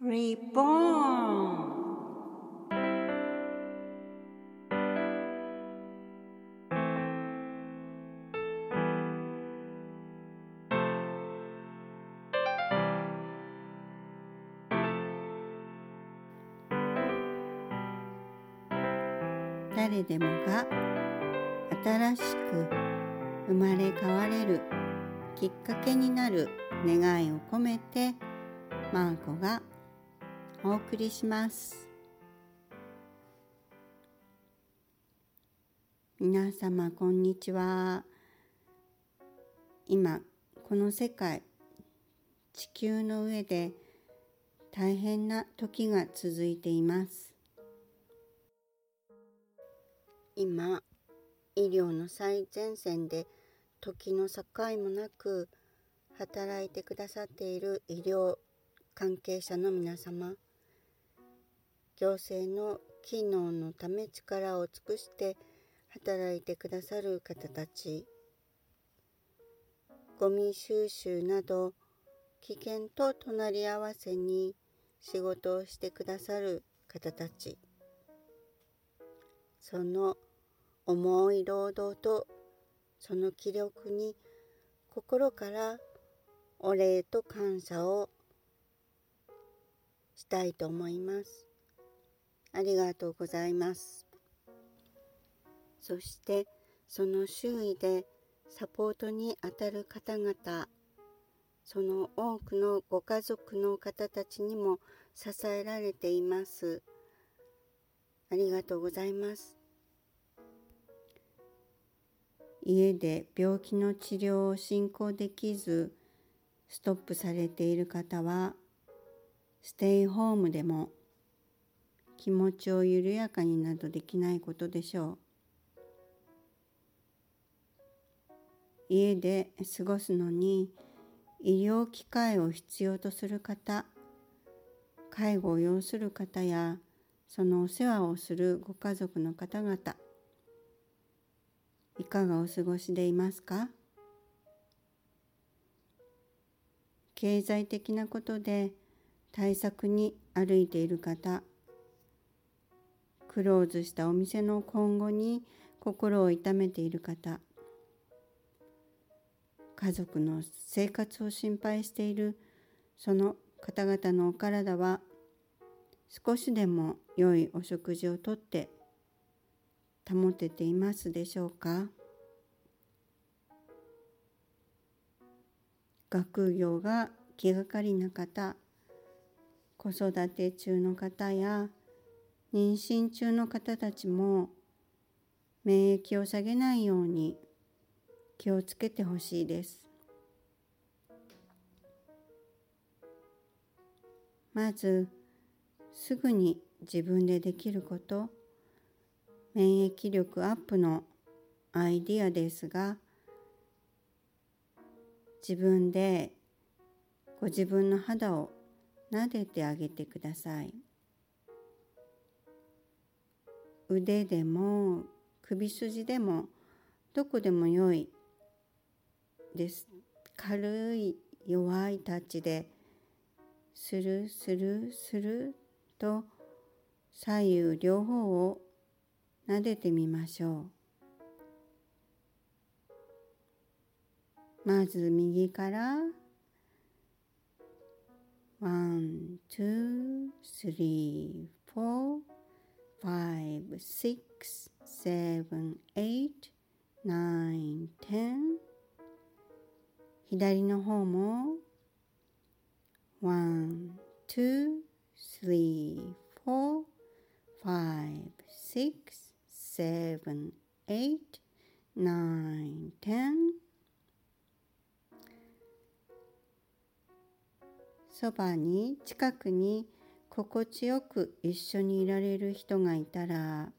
Reborn 誰でもが新しく生まれ変われるきっかけになる願いを込めてマーコがお送りします。皆様こんにちは。今この世界地球の上で大変な時が続いています。今医療の最前線で時の境もなく働いてくださっている医療関係者の皆様行政の機能のため力を尽くして働いてくださる方たちゴミ収集など危険と隣り合わせに仕事をしてくださる方たちその重い労働とその気力に心からお礼と感謝をしたいと思います。ありがとうございます。そしてその周囲でサポートにあたる方々その多くのご家族の方たちにも支えられています。ありがとうございます。家で病気の治療を進行できずストップされている方はステイホームでも気持ちを緩やかになどできないことでしょう。家で過ごすのに医療機会を必要とする方介護を要する方やそのお世話をするご家族の方々いかがお過ごしでいますか？経済的なことで対策に歩いている方クローズしたお店の今後に心を痛めている方家族の生活を心配しているその方々のお体は少しでも良いお食事をとって保てていますでしょうか？学業が気がかりな方子育て中の方や妊娠中の方たちも免疫を下げないように気をつけてほしいです。まずすぐに自分でできること免疫力アップのアイディアですが自分でご自分の肌を撫でてあげてください腕でも首筋でもどこでも良いです。軽い弱いタッチでスルスルスルと左右両方を撫でてみましょう。まず右から one、two、three、four、five、six、seven、eight、nine、ten 左の方もワン、ツー、スリー、フォー、ファイブ、シックス、seven, eight, nine, ten. そばに近くに心地よく一緒にいられる人がいたら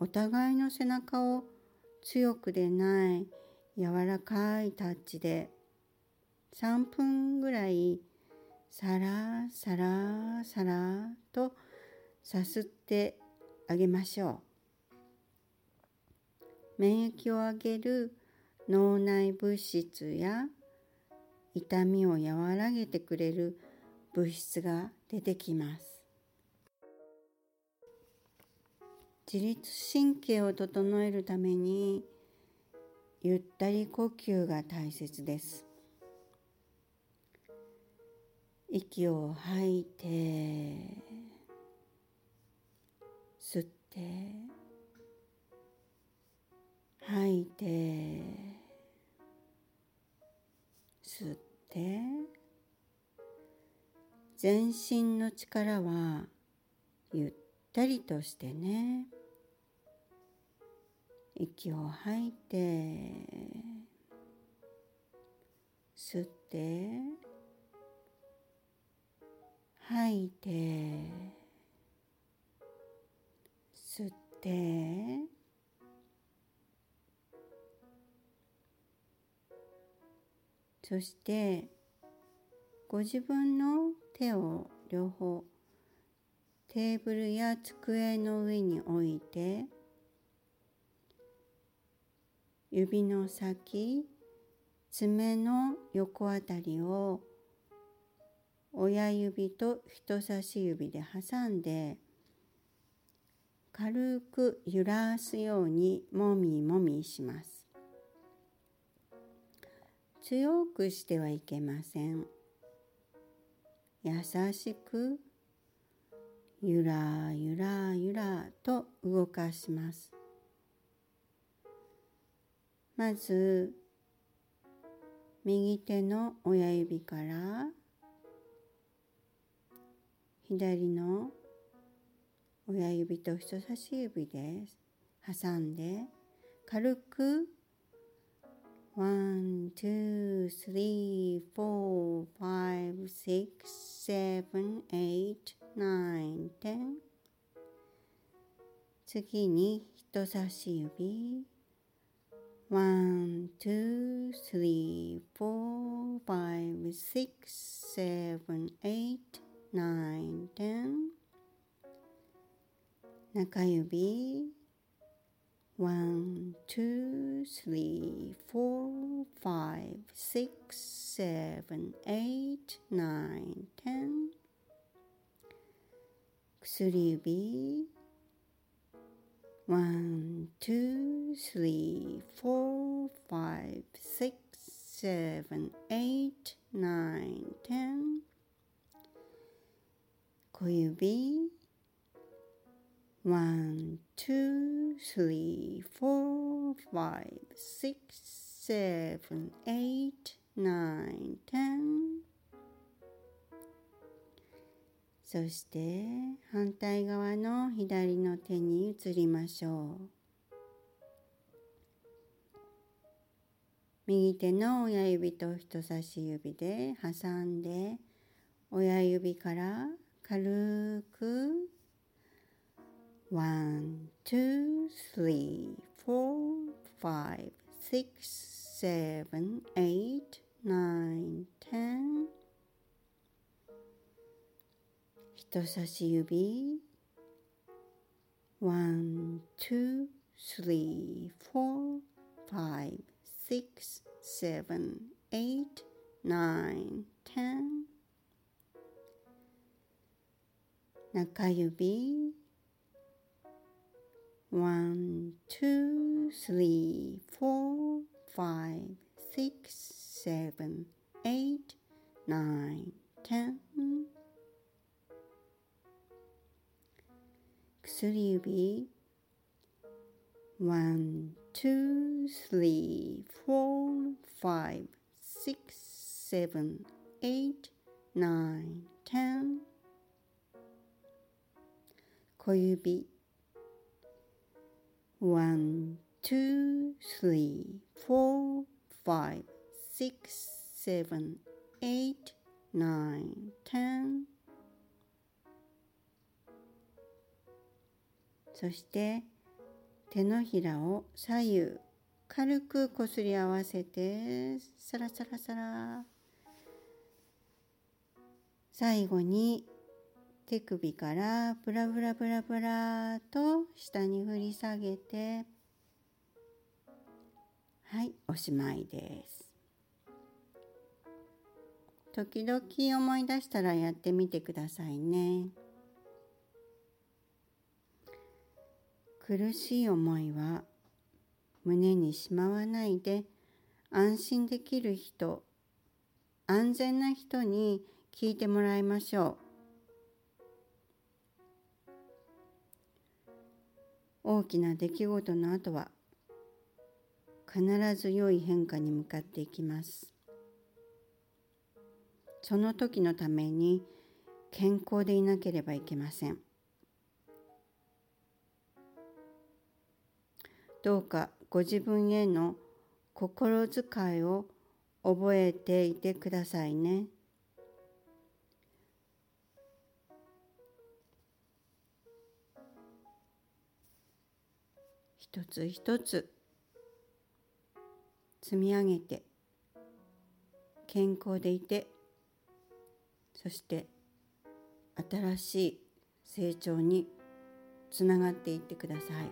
お互いの背中を強くでない柔らかいタッチで3分ぐらいさらさらさらとさすってあげましょう。免疫を上げる脳内物質や痛みを和らげてくれる物質が出てきます。自律神経を整えるためにゆったり呼吸が大切です。息を吐いて吸って吐いて吸って全身の力はゆったりとしてね息を吐いて吸って吐いて吸ってそしてご自分の手を両方テーブルや机の上に置いて指の先爪の横あたりを親指と人差し指で挟んで軽く揺らすようにもみもみします。強くしてはいけません。優しくゆらゆらゆらと動かします。まず右手の親指から左の親指と人差し指で挟んで軽く One, two, three, four, five, six, seven, eight, nine, ten. 次に人差し指。One, two, three, four, five, six, seven, eight, nine, ten. 中指。one, two, ten. 薬指 One, two, three, four, five, six, seven, eight, nine, ten. 小指 One, two, three, four, five, six, seven, eight, nine, ten. そして反対側の左の手に移りましょう右手の親指と人差し指で挟んで親指から軽く One, two, three, four, five, six, seven, eight, nine, ten. 人差し指 One, two, three, four, five, six, seven, eight, nine, ten. 中指 one, two, three, four, five, six, seven, eight, nine, ten. 薬指 One, two, three, four, five, six, seven, eight, nine, ten. 小指 one, two, three, four, five, six, seven, eight, nine, ten そして手のひらを左右軽くこすり合わせてサラサラサラ最後に手首からブラブラブラブラと下に振り下げてはいおしまいです時々思い出したらやってみてくださいね。苦しい思いは胸にしまわないで安心できる人安全な人に聞いてもらいましょう大きな出来事の後は必ず良い変化に向かっていきますその時のために健康でいなければいけませんどうかご自分への心遣いを覚えていてくださいね。一つ一つ。積み上げて健康でいてそして新しい成長につながっていってください。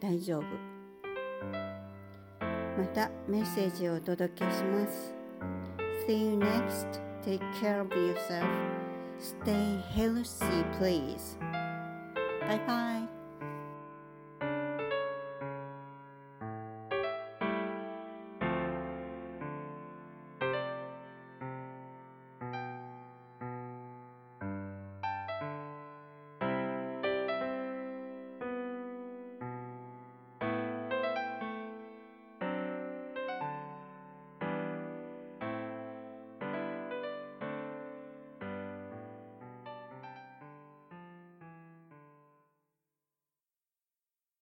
大丈夫。またメッセージをお届けします。See you next. Take care of yourself. Stay healthy please. Bye bye.